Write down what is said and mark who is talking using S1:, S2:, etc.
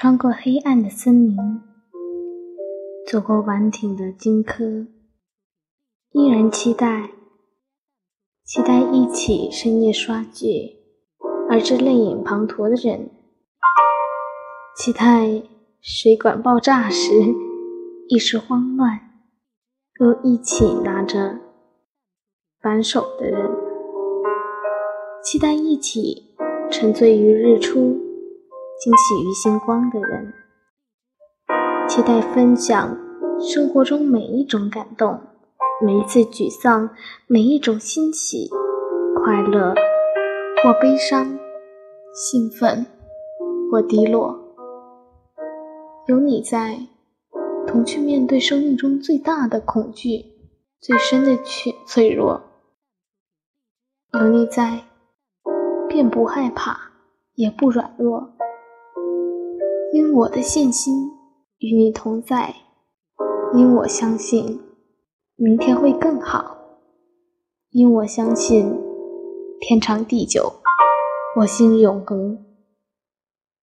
S1: 穿过黑暗的森林，走过顽挺的荆轲，依然期待，期待一起深夜刷剧。而这泪眼滂沱的人，期待水管爆炸时。一时慌乱。又一起拿着。扳手的人，期待一起沉醉于日出。惊喜于星光的人，期待分享生活中每一种感动，每一次沮丧，每一种欣喜、快乐或悲伤、兴奋或低落。有你在，同去面对生命中最大的恐惧、最深的脆脆弱。有你在，便不害怕，也不软弱。因我的信心与你同在，因我相信明天会更好，因我相信天长地久，我心永恒。